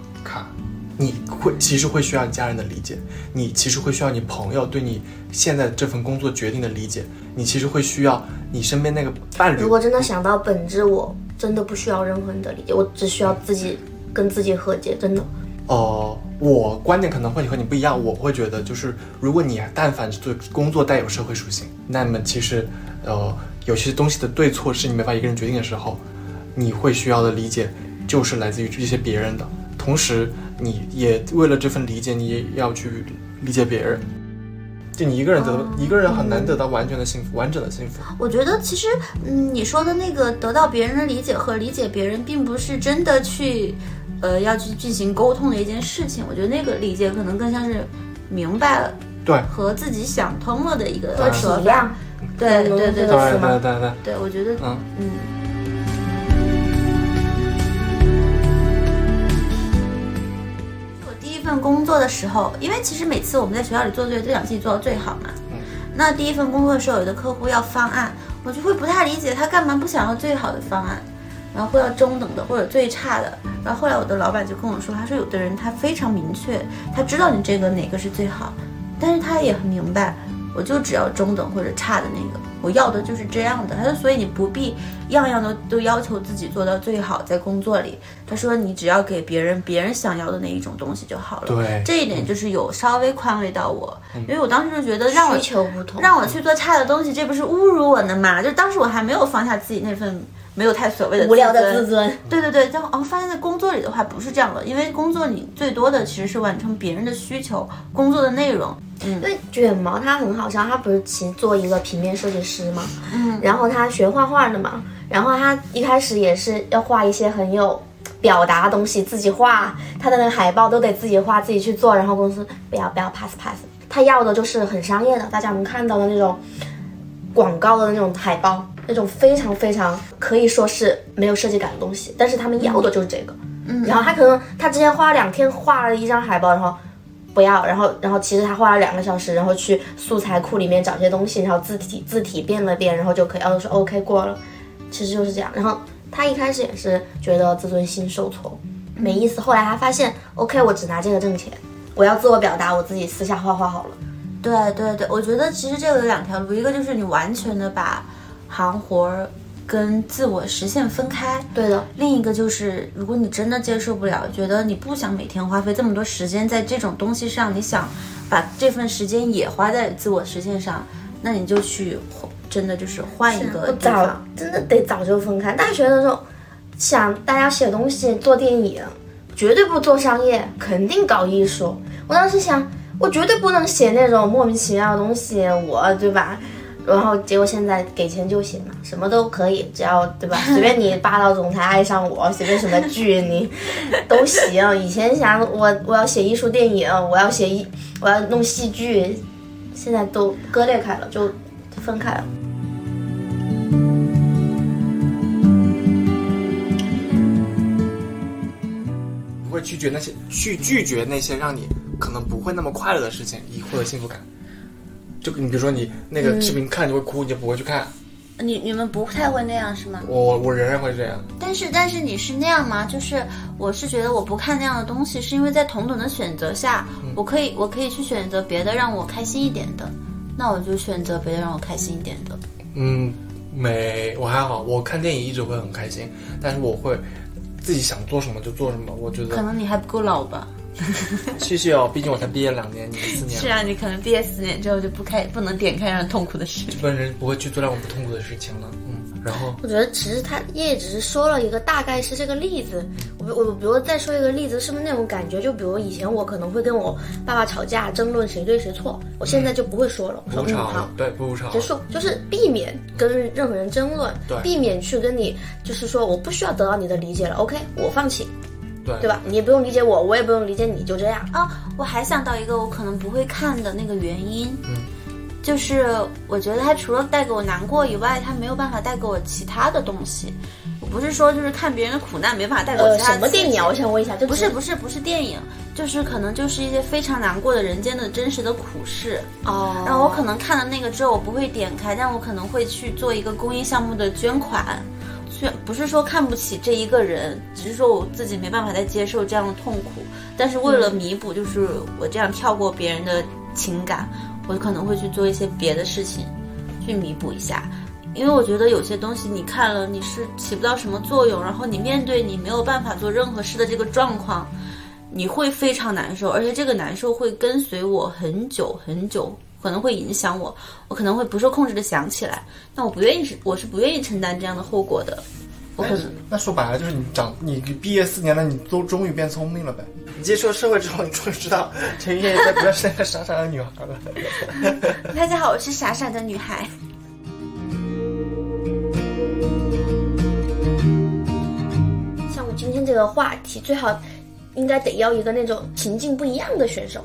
卡。你会其实会需要你家人的理解，你其实会需要你朋友对你现在这份工作决定的理解，你其实会需要你身边那个伴侣。如果真的想到本质，我真的不需要任何人的理解，我只需要自己跟自己和解，真的。哦，我观点可能会和你不一样，我会觉得就是如果你但凡做工作带有社会属性，那么其实呃有些东西的对错是你没法一个人决定的时候，你会需要的理解就是来自于这些别人的，同时。你也为了这份理解，你也要去理解别人。就你一个人得一个人很难得到完全的幸福，完整的幸福。我觉得其实，嗯，你说的那个得到别人的理解和理解别人，并不是真的去，呃，要去进行沟通的一件事情。我觉得那个理解可能更像是明白了，对，和自己想通了的一个体谅。对对对对对对对。对，我觉得，嗯嗯。份工作的时候，因为其实每次我们在学校里做作业都想自己做到最好嘛。嗯。那第一份工作的时候，有的客户要方案，我就会不太理解他干嘛不想要最好的方案，然后会要中等的或者最差的。然后后来我的老板就跟我说，他说有的人他非常明确，他知道你这个哪个是最好，但是他也很明白，我就只要中等或者差的那个。我要的就是这样的，他说，所以你不必样样都都要求自己做到最好，在工作里，他说你只要给别人别人想要的那一种东西就好了。对，这一点就是有稍微宽慰到我，因为我当时就觉得让我需求不同，让我去做差的东西，这不是侮辱我呢吗？就当时我还没有放下自己那份没有太所谓的无聊的自尊。对对对，然后哦，发现在工作里的话不是这样的，因为工作你最多的其实是完成别人的需求，工作的内容。嗯。因为卷毛他很好笑，他不是其实做一个平面设计师嘛，嗯，然后他学画画的嘛，然后他一开始也是要画一些很有表达的东西，自己画他的那个海报都得自己画，自己去做，然后公司不要不要 pass pass，他要的就是很商业的，大家能看到的那种广告的那种海报，那种非常非常可以说是没有设计感的东西，但是他们要的就是这个，嗯，然后他可能他之前花了两天画了一张海报，然后。不要，然后，然后其实他花了两个小时，然后去素材库里面找些东西，然后字体字体变了变，然后就可以，然后说 OK 过了，其实就是这样。然后他一开始也是觉得自尊心受挫，没意思。后来他发现 OK，我只拿这个挣钱，我要自我表达，我自己私下画画好了。对对对，我觉得其实这个有两条路，一个就是你完全的把行活儿跟自我实现分开。对的，另一个就是，如果你真的接受不了，觉得你不想每天花费这么多时间在这种东西上，你想把这份时间也花在自我实现上，那你就去真的就是换一个地方。真的得早就分开。大学的时候想大家写东西、做电影，绝对不做商业，肯定搞艺术。我当时想，我绝对不能写那种莫名其妙的东西，我对吧？然后结果现在给钱就行了，什么都可以，只要对吧？随便你霸道总裁爱上我，随便什么剧你都行。以前想我我要写艺术电影，我要写艺我要弄戏剧，现在都割裂开了，就分开了。你会拒绝那些去拒绝那些让你可能不会那么快乐的事情，以获得幸福感。就你比如说你那个视频看你会哭，你就不会去看。你你们不太会那样是吗？我我仍然会这样。但是但是你是那样吗？就是我是觉得我不看那样的东西，是因为在同等的选择下，我可以我可以去选择别的让我开心一点的，那我就选择别的让我开心一点的。嗯，没，我还好。我看电影一直会很开心，但是我会自己想做什么就做什么。我觉得可能你还不够老吧？谢谢哦，毕竟我才毕业两年，你们四年。是啊，你可能毕业四年之后就不开不能点开让人痛苦的事。这帮人不会去做让我不痛苦的事情了。嗯，然后我觉得其实他也只是说了一个大概是这个例子。我我比如再说一个例子，是不是那种感觉？就比如以前我可能会跟我爸爸吵架，争论谁对谁错，我现在就不会说了，我说嗯好不吵了，，对，不吵了。结束，就是避免跟任何人争论，对避免去跟你就是说我不需要得到你的理解了，OK，我放弃，对对吧？你也不用理解我，我也不用理解你，就这样。啊，我还想到一个我可能不会看的那个原因，嗯，就是我觉得它除了带给我难过以外，它没有办法带给我其他的东西。我不是说就是看别人的苦难没办法带给我呃，其他什么电影啊？我想问一下，就不是不是不是电影，就是可能就是一些非常难过的人间的真实的苦事。哦，然后我可能看了那个之后，我不会点开，但我可能会去做一个公益项目的捐款。虽不是说看不起这一个人，只是说我自己没办法再接受这样的痛苦。但是为了弥补，就是我这样跳过别人的情感，我可能会去做一些别的事情，去弥补一下。因为我觉得有些东西你看了你是起不到什么作用，然后你面对你没有办法做任何事的这个状况，你会非常难受，而且这个难受会跟随我很久很久，可能会影响我，我可能会不受控制的想起来。那我不愿意是，我是不愿意承担这样的后果的。我可能那说白了就是你长，你毕业四年了，你都终于变聪明了呗。你接触了社会之后，你终于知道陈月再不要是那个傻傻的女孩了。大家好，我是傻傻的女孩。像我今天这个话题，最好应该得要一个那种情境不一样的选手，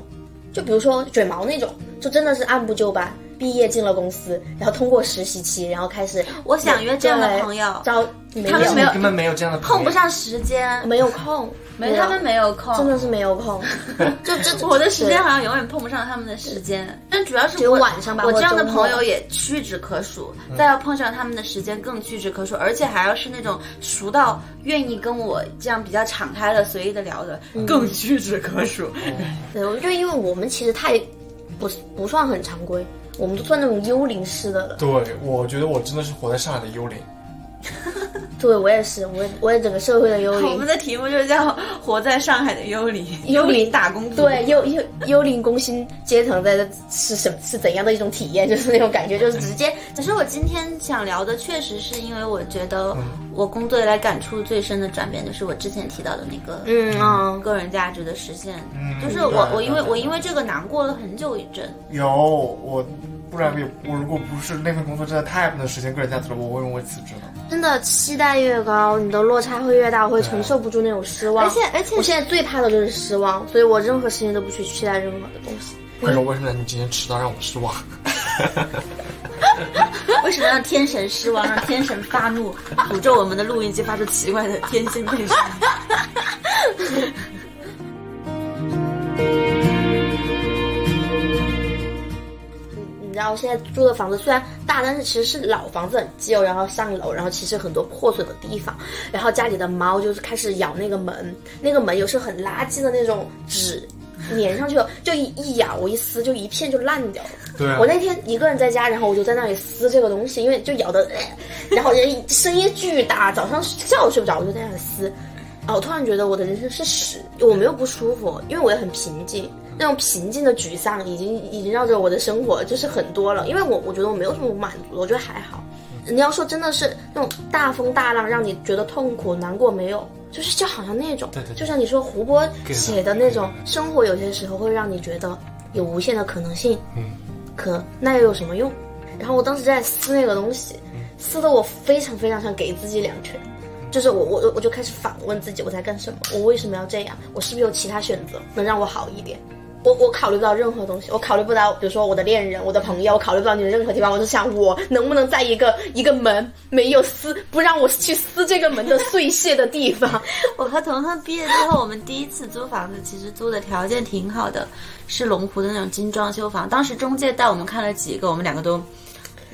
就比如说卷毛那种，就真的是按部就班，毕业进了公司，然后通过实习期，然后开始。我想约这样的朋友。招没有他们没有根本没有这样的朋友。碰不上时间，没有空，没他们没有空，真的是没有空，就这我的时间好像永远碰不上他们的时间，但主要是只有我晚上吧我这样的朋友也屈指可数，再要碰上他们的时间更屈指可数，而且还要是那种熟到愿意跟我这样比较敞开的、随意的聊的，更屈指可数。对，我就因为我们其实太不不算很常规，我们都算那种幽灵式的了。对，我觉得我真的是活在上海的幽灵。对我也是，我也我也整个社会的幽灵 我们。的题目就叫“活在上海的幽灵 ”，幽灵灵打工族。对，幽幽幽灵工薪阶层在这是什是怎样的一种体验？就是那种感觉，就是直接可是我今天想聊的，确实是因为我觉得我工作以来感触最深的转变，就是我之前提到的那个嗯啊，个人价值的实现。嗯就是我我因为我因为这个难过了很久一阵。有我，不然也我如果不是那份工作真的太不能实现个人价值了，我为什么会辞职呢？真的期待越高，你的落差会越大，我会承受不住那种失望。而且而且我现在最怕的就是失望，所以我任何事情都不去期待任何的东西。快说为什么你今天迟到让我失望？为什么让天神失望，让天神发怒，诅咒我们的录音机发出奇怪的天心配声？知道现在住的房子虽然大，但是其实是老房子，很旧。然后上楼，然后其实很多破损的地方。然后家里的猫就是开始咬那个门，那个门又是很垃圾的那种纸，粘上去了，就一一咬，我一撕就一片就烂掉了。对啊我那天一个人在家，然后我就在那里撕这个东西，因为就咬的，然后人声音巨大，早上觉都睡不着，我就在那里撕。然后我突然觉得我的人生是屎，我没有不舒服，因为我也很平静。那种平静的沮丧已经已经绕着我的生活就是很多了，因为我我觉得我没有什么满足，我觉得还好。你要说真的是那种大风大浪让你觉得痛苦难过没有，就是就好像那种，对对对就像你说胡波写的那种生活，有些时候会让你觉得有无限的可能性，嗯，可那又有什么用？然后我当时在撕那个东西，撕的我非常非常想给自己两拳，就是我我我就开始反问自己我在干什么，我为什么要这样？我是不是有其他选择能让我好一点？我我考虑不到任何东西，我考虑不到，比如说我的恋人、我的朋友，我考虑不到你的任何地方，我就想我能不能在一个一个门没有撕，不让我去撕这个门的碎屑的地方，我和彤彤毕业之后，我们第一次租房子，其实租的条件挺好的，是龙湖的那种精装修房。当时中介带我们看了几个，我们两个都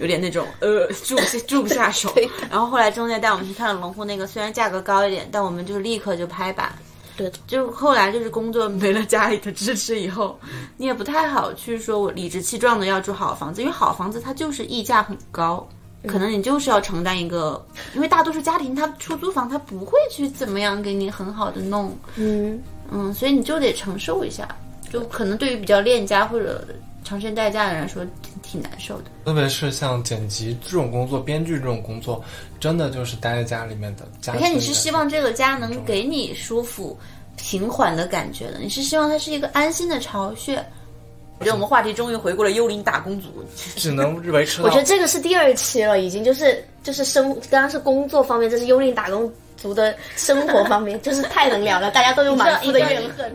有点那种呃住不下住不下手。然后后来中介带我们去看了龙湖那个，虽然价格高一点，但我们就立刻就拍板。对的，就后来就是工作没了家里的支持以后，你也不太好去说我理直气壮的要住好房子，因为好房子它就是溢价很高。可能你就是要承担一个，因为大多数家庭他出租房他不会去怎么样给你很好的弄，嗯，嗯，所以你就得承受一下，就可能对于比较恋家或者长时间待嫁的人来说挺挺难受的。特别是像剪辑这种工作、编剧这种工作，真的就是待在家里面的家。而且你是希望这个家能给你舒服、平缓的感觉的，你是希望它是一个安心的巢穴。我觉得我们话题终于回过了幽灵打工族，只能维持到。我觉得这个是第二期了，已经就是就是生，刚刚是工作方面，这是幽灵打工族的生活方面，就是太能聊了，大家都有满腹的怨恨。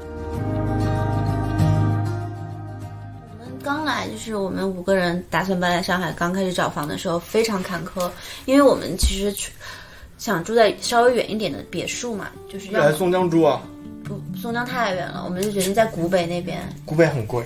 刚来就是我们五个人打算搬来上海，刚开始找房的时候非常坎坷，因为我们其实去想住在稍微远一点的别墅嘛，就是要来松江住啊，不松江太远了，我们就决定在古北那边。古北很贵，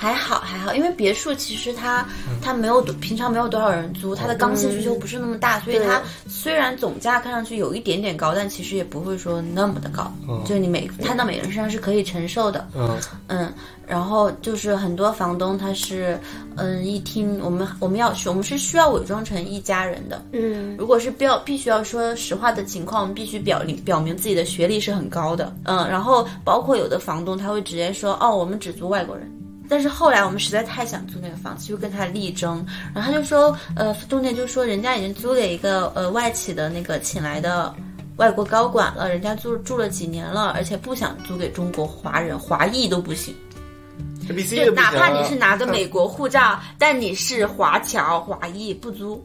还好还好，因为别墅其实它它没有多平常没有多少人租，它的刚性需求不是那么大，所以它虽然总价看上去有一点点高，但其实也不会说那么的高，就你每摊到每个人身上是可以承受的。嗯，嗯，然后就是很多房东他是，嗯，一听我们我们要我们是需要伪装成一家人的，嗯，如果是必要必须要说实话的情况，我们必须表明表明自己的学历是很高的，嗯，然后包括有的房东他会直接说，哦，我们只租外国人。但是后来我们实在太想租那个房子，就跟他力争，然后他就说，呃，中介就说人家已经租给一个呃外企的那个请来的外国高管了，人家住住了几年了，而且不想租给中国华人，华裔都不行。就哪怕你是拿的美国护照，但你是华侨、华裔不租。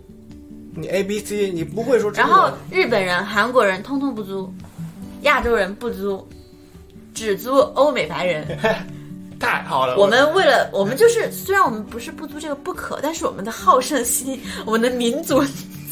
你 A B C 你不会说然，后日本人、韩国人通通不租，亚洲人不租，只租欧美白人。太好了，我们为了我们就是，虽然我们不是不租这个不可，但是我们的好胜心、我们的民族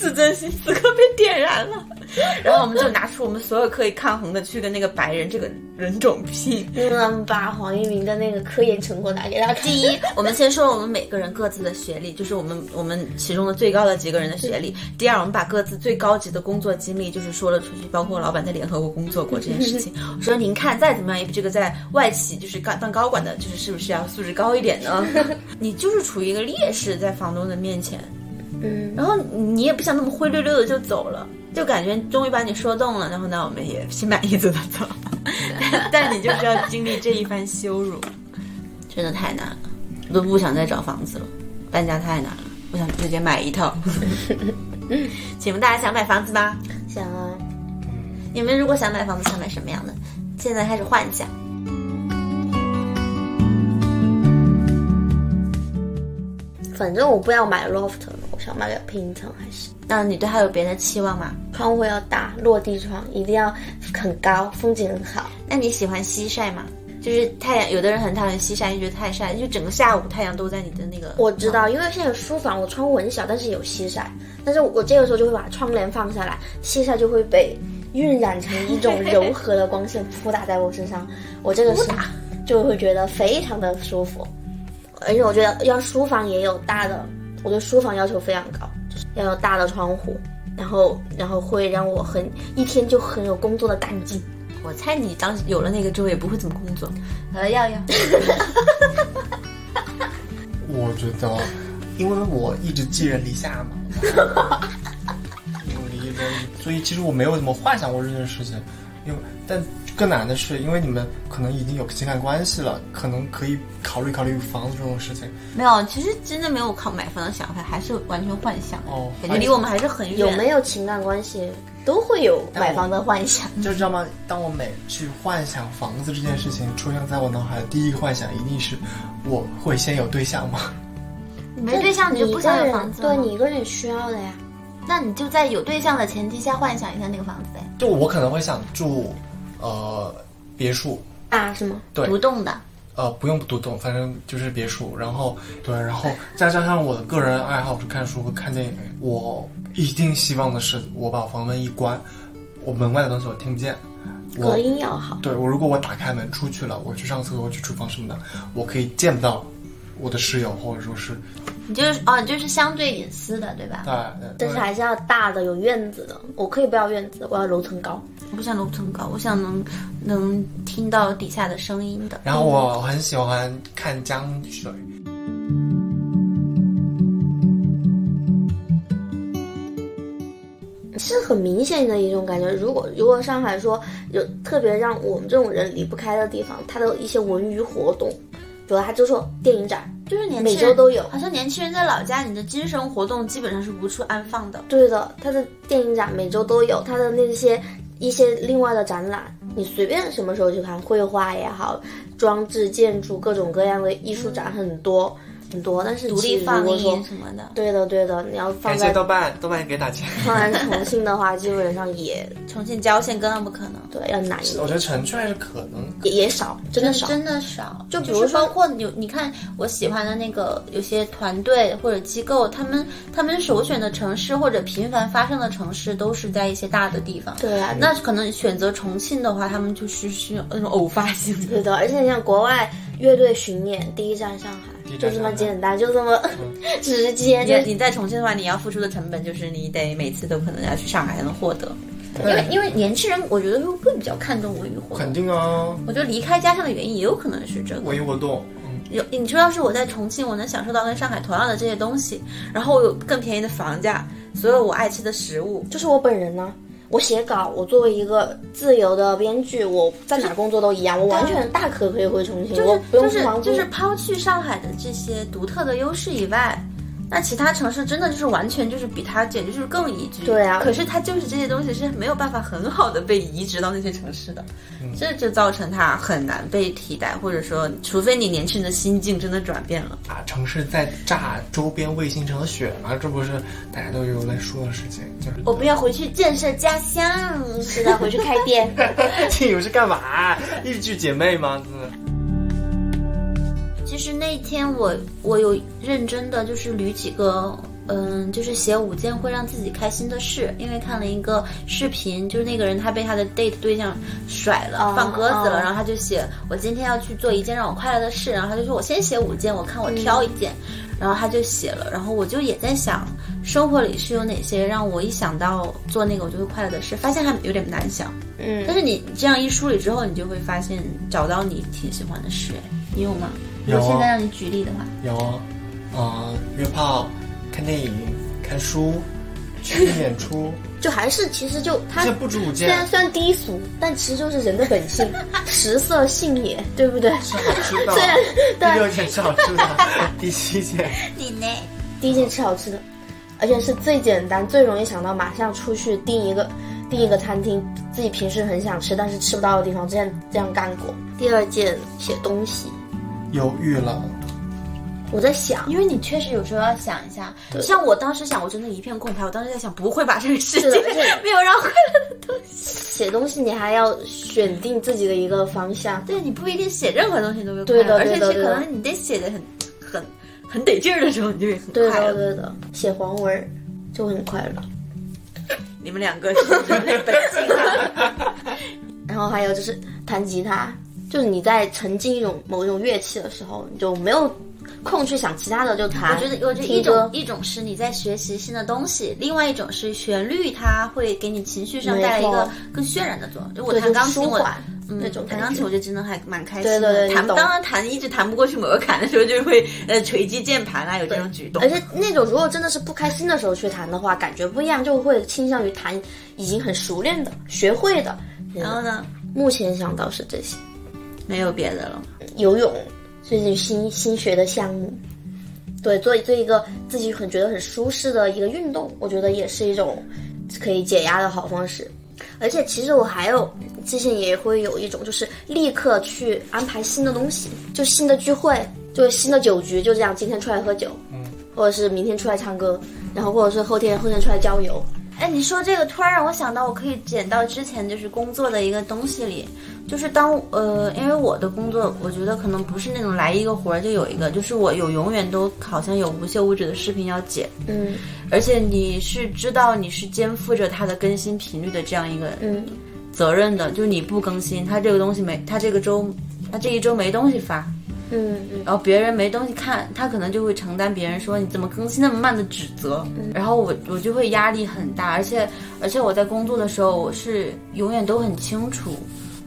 自尊心此刻被点燃了。然后我们就拿出我们所有可以抗衡的，去跟那个白人这个人种拼。嗯，把黄一鸣的那个科研成果拿给他看。第一，我们先说了我们每个人各自的学历，就是我们我们其中的最高的几个人的学历。第二，我们把各自最高级的工作经历就是说了出去，包括老板在联合国工作过这件事情。我说您看，再怎么样，这个在外企就是干当高管的，就是是不是要素质高一点呢？你就是处于一个劣势在房东的面前，嗯，然后你也不想那么灰溜溜的就走了。就感觉终于把你说动了，然后呢，我们也心满意足的走。但但你就是要经历这一番羞辱，真的太难了，我都不想再找房子了，搬家太难了，我想直接买一套。请问大家想买房子吗？想啊，你们如果想买房子，想买什么样的？现在开始幻想。反正我不要买 loft 了，我想买个平层还是。那你对它有别的期望吗？窗户要大，落地窗一定要很高，风景很好。那你喜欢西晒吗？就是太阳，有的人很讨厌西晒，就觉得太晒，就整个下午太阳都在你的那个。我知道，因为现在有书房，我窗户很小，但是有西晒。但是我这个时候就会把窗帘放下来，西晒就会被晕染成一种柔和的光线扑打在我身上，我这个是就会觉得非常的舒服。而且我觉得要书房也有大的，我对书房要求非常高，就是要有大的窗户，然后然后会让我很一天就很有工作的干劲。我猜你当时有了那个之后也不会怎么工作。呃，要要。我觉得，因为我一直寄人篱下嘛，离人，所以其实我没有怎么幻想过这件事情。因为，但更难的是，因为你们可能已经有情感关系了，可能可以考虑考虑房子这种事情。没有，其实真的没有考买房的想法，还是完全幻想。哦感觉离我们还是很远。有没有情感关系都会有买房的幻想。就知道吗？当我每去幻想房子这件事情出现在我脑海的第一个幻想，一定是我会先有对象吗？你没对象，你就不想有房子对你一个人也需要的呀。那你就在有对象的前提下幻想一下那个房子呗，就我可能会想住，呃，别墅，啊，是吗？对，独栋的。呃，不用独栋，反正就是别墅。然后对，然后再加上我的个人爱好是看书和看电影，我一定希望的是，我把房门一关，我门外的东西我听不见。隔音要好。对我，如果我打开门出去了，我去上厕所、去厨房什么的，我可以见不到我的室友，或者说是你就是哦，你就是相对隐私的，对吧？对，但是还是要大的，有院子的。我可以不要院子，我要楼层高。我不想楼层高，我想能能听到底下的声音的。然后我很喜欢看江水，是很明显的一种感觉。如果如果上海说有特别让我们这种人离不开的地方，它的一些文娱活动，比如他就说电影展，就是年轻每周都有好像年轻人在老家，你的精神活动基本上是无处安放的。对的，它的电影展每周都有，它的那些一些另外的展览，你随便什么时候去看，绘画也好，装置、建筑各种各样的艺术展很多。很多，但是独立放映什么的，对的对的，你要放在豆瓣，豆瓣给打钱。放在重庆的话，基本上也 重庆郊县根本不可能，对要难一点，我觉得城区还是可能。也也少，真的少。真的少。就比如说就是包括你，你看我喜欢的那个有些团队或者机构，他们他们首选的城市或者频繁发生的城市都是在一些大的地方。对啊，那可能选择重庆的话，他们就是需要那种偶发性的。对的，而且你像国外乐队巡演，第一站上海，就这么简单，就这么 直接，就你你在重庆的话，你要付出的成本就是你得每次都可能要去上海才能获得，因为因为年轻人我觉得会更比较看重文娱活动肯。定啊，我觉得离开家乡的原因也有可能是这个。文娱活动，嗯，有你说，要是我在重庆，我能享受到跟上海同样的这些东西，然后我有更便宜的房价，所有我爱吃的食物，就是我本人呢。我写稿，我作为一个自由的编剧，我在哪工作都一样，我完全大可可以回重庆，就是我不用就是。就是抛去上海的这些独特的优势以外，那其他城市真的就是完全就是比它简直就是更宜居。对啊可是它就是这些东西是没有办法很好的被移植到那些城市的，这就造成它很难被替代，或者说，除非你年轻人的心境真的转变了。啊，城市在炸周边卫星城的雪嘛，这不是大家都有在说的事情，就是我不要回去建设家乡，是的，回去开店。这有是干嘛？日剧姐妹吗？其实那天我我有认真的就是捋几个，嗯，就是写五件会让自己开心的事，因为看了一个视频，就是那个人他被他的 date 对象甩了，哦放鸽子了，哦然后他就写我今天要去做一件让我快乐的事，然后他就说我先写五件，我看我挑一件，然后他就写了，然后我就也在想，生活里是有哪些让我一想到做那个我就会快乐的事，发现还有点难想，嗯，但是你这样一梳理之后，你就会发现找到你挺喜欢的事，哎，你有吗？如果有现在让你举例的话，有，呃，约炮、看电影、看书、去听演出，就还是其实就它这不止五件，虽然虽然低俗，但其实就是人的本性，食色性也，对不对？是好吃的。虽然第六件是好吃的，第七件。你呢？第一件吃好吃的，而且是最简单、最容易想到马上出去订一个订一个餐厅，自己平时很想吃但是吃不到的地方，之前这样干过。第二件写东西，犹豫了，我在想，因为你确实有时候要想一下，像我当时想，我真的一片空白。我当时在想，不会把这个世界是的而且没有让快乐的东西。写东西你还要选定自己的一个方向，对你不一定写任何东西都会快对的乐，而且是可能你得写的很很很得劲儿的时候，你就会很快乐。的对的，写黄文儿就会很快乐。你们两个是人类本性啊。然后还有就是弹吉他，就是你在沉浸一种某一种乐器的时候，你就没有空去想其他的，就弹。我觉得，我觉得一种一种是你在学习新的东西，另外一种是旋律，它会给你情绪上带来一个更渲染的作用。就我弹钢琴，我那种弹钢琴我觉。就真的还蛮开心的。弹对对对你懂当然弹一直弹不过去某个坎的时候，就会呃锤击键盘啊，有这种举动。而且那种如果真的是不开心的时候去弹的话，感觉不一样，就会倾向于弹已经很熟练的、学会的。然后呢，目前想到是这些，没有别的了。游泳最近新新学的项目，对，做做一个自己很觉得很舒适的一个运动，我觉得也是一种可以解压的好方式。而且其实我还有之前也会有一种，就是立刻去安排新的东西，就新的聚会，就是新的酒局，就这样今天出来喝酒，嗯，或者是明天出来唱歌，然后或者是后天后天出来郊游，哎，你说这个突然让我想到，我可以捡到之前就是工作的一个东西里，就是当呃，因为我的工作，我觉得可能不是那种来一个活儿就有一个，就是我有永远都好像有无休无止的视频要剪，嗯。而且你是知道你是肩负着它的更新频率的这样一个嗯。责任的，就是你不更新，它这个东西没，它这个周，它这一周没东西发，嗯嗯。然后别人没东西看，他可能就会承担别人说你怎么更新那么慢的指责，然后我我就会压力很大，而且而且我在工作的时候，我是永远都很清楚，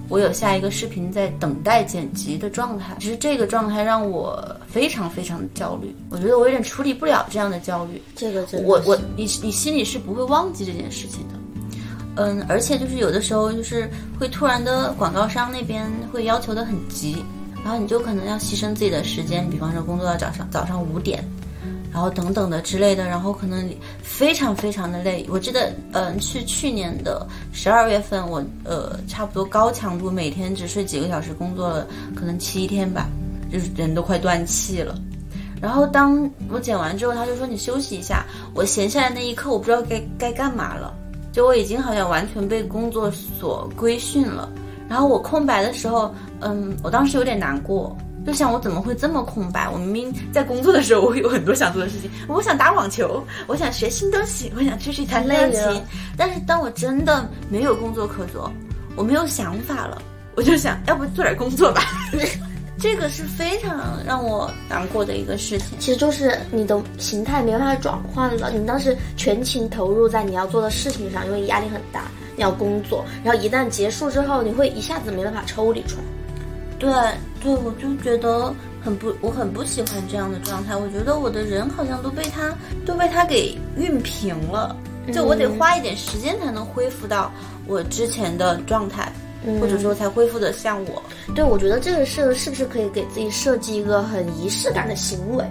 我有下一个视频在等待剪辑的状态，其实这个状态让我非常非常的焦虑，我觉得我有点处理不了这样的焦虑，这个真的我我你你心里是不会忘记这件事情的。嗯，而且就是有的时候就是会突然的广告商那边会要求的很急，然后你就可能要牺牲自己的时间，比方说工作到早上早上五点，然后等等的之类的，然后可能非常非常的累。我记得，嗯，是去年的十二月份，我呃差不多高强度每天只睡几个小时，工作了可能七天吧，就是人都快断气了。然后当我剪完之后，他就说你休息一下。我闲下来那一刻，我不知道该该干嘛了，就我已经好像完全被工作所规训了。然后我空白的时候，嗯，我当时有点难过，就想我怎么会这么空白？我明明在工作的时候，我有很多想做的事情，我想打网球，我想学新东西，我想出去弹钢琴累了。但是当我真的没有工作可做，我没有想法了，我就想要不做点工作吧。这个是非常让我难过的一个事情。其实就是你的形态没办法转换了，你当时全情投入在你要做的事情上，因为压力很大，你要工作，然后一旦结束之后，你会一下子没办法抽离出来。对对，我就觉得很不，我很不喜欢这样的状态。我觉得我的人好像都被他都被他给熨平了，就我得花一点时间才能恢复到我之前的状态，或者说才恢复的像我。对，我觉得这个是是不是可以给自己设计一个很仪式感的行为？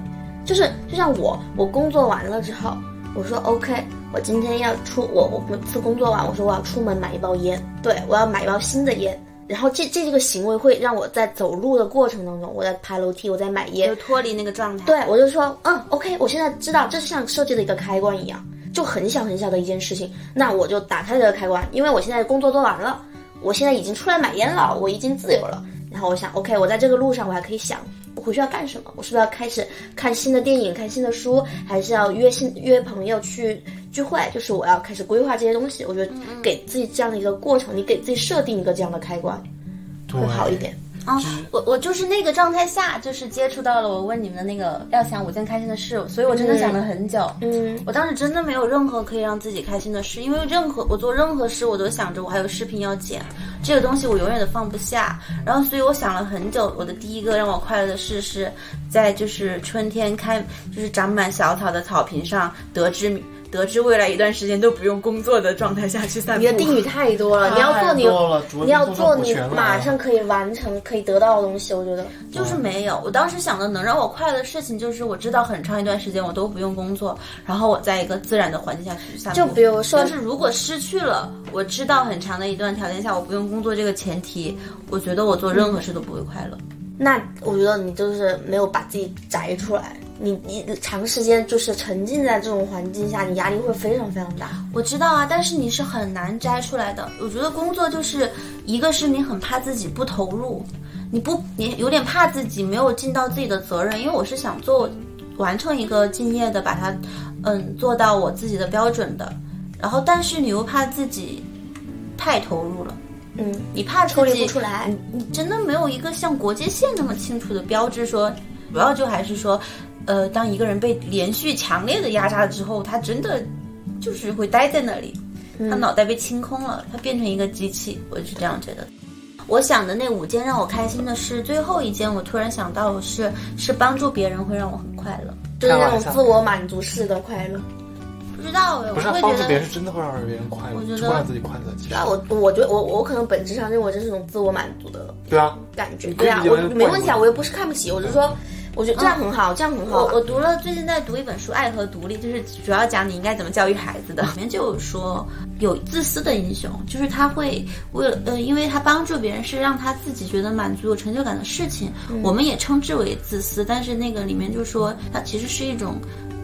就是就像我，我工作完了之后，我说 OK，我今天要出我我每次工作完，我说我要出门买一包烟，对我要买一包新的烟。然后这这个行为会让我在走路的过程当中，我在爬楼梯，我在买烟就，脱离那个状态。对我就说，嗯，OK，我现在知道，这是像设计的一个开关一样，就很小很小的一件事情，那我就打开这个开关，因为我现在工作做完了，我现在已经出来买烟了，我已经自由了。然后我想，OK，我在这个路上，我还可以想，我回去要干什么？我是不是要开始看新的电影、看新的书，还是要约新约朋友去聚会？就是我要开始规划这些东西。我觉得给自己这样的一个过程，你给自己设定一个这样的开关，会好一点。啊、我我就是那个状态下，就是接触到了我问你们的那个要想五件开心的事，所以我真的想了很久。嗯我当时真的没有任何可以让自己开心的事，因为任何我做任何事，我都想着我还有视频要剪，这个东西我永远都放不下。然后，所以我想了很久，我的第一个让我快乐的事是在就是春天开，就是长满小草的草坪上，得知得知未来一段时间都不用工作的状态下去散步。你的定语太多了，你要做你你要做你马上可以完成、可以得到的东西。我觉得，就是没有。我当时想的能让我快乐的事情，就是我知道很长一段时间我都不用工作，然后我在一个自然的环境下去散步。就比如说但是如果失去了我知道很长的一段条件下我不用工作这个前提，我觉得我做任何事都不会快乐。那我觉得你就是没有把自己摘出来，你你长时间就是沉浸在这种环境下，你压力会非常非常大。我知道啊，但是你是很难摘出来的。我觉得工作就是一个是你很怕自己不投入，你不你有点怕自己没有尽到自己的责任，因为我是想做完成一个敬业的，把它嗯做到我自己的标准的。然后，但是你又怕自己太投入了，嗯，你怕抽离不出来。你你真的没有一个像国界线那么清楚的标志说，主要就还是说，呃，当一个人被连续强烈的压榨之后，他真的就是会待在那里，他脑袋被清空了，他变成一个机器，我是这样觉得。我想的那五件让我开心的事，最后一件我突然想到的是，是帮助别人会让我很快乐。就是那种自我满足式的快乐。不知道哎，不是我会帮助别人是真的会让别人快乐，我觉得就会让自己快乐。其我我觉得我我可能本质上认为这是一种自我满足的对啊，感觉。对啊，我没问题啊，我又不是看不起，我就说，我觉得这样很好，这样很好。我我读了最近在读一本书《爱和独立》，就是主要讲你应该怎么教育孩子的。里面就有说，有自私的英雄，就是他会为了呃，因为他帮助别人是让他自己觉得满足、有成就感的事情，我们也称之为自私。但是那个里面就说，他其实是一种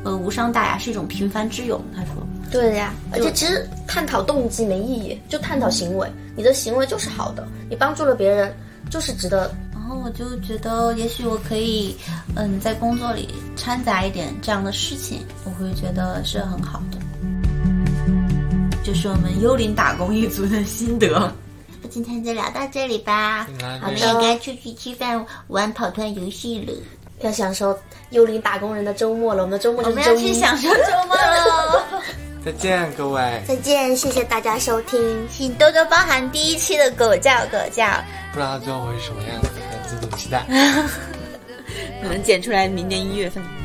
呃无伤大雅，是一种平凡之勇。他说，对的呀，而且其实探讨动机没意义，就探讨行为。你的行为就是好的，你帮助了别人，就是值得。我就觉得，也许我可以嗯，在工作里掺杂一点这样的事情，我会觉得是很好的。就是我们幽灵打工一族的心得。今天就聊到这里吧，我们也该出去吃饭、玩跑团游戏了。要享受幽灵打工人的周末了，我们的周末我们就是周一。要去享受周末喽，再见各位。再见，谢谢大家收听。请多多包涵第一期的狗叫狗叫，不知道最后会是什么样子，自己期待。可能剪出来明年一月份。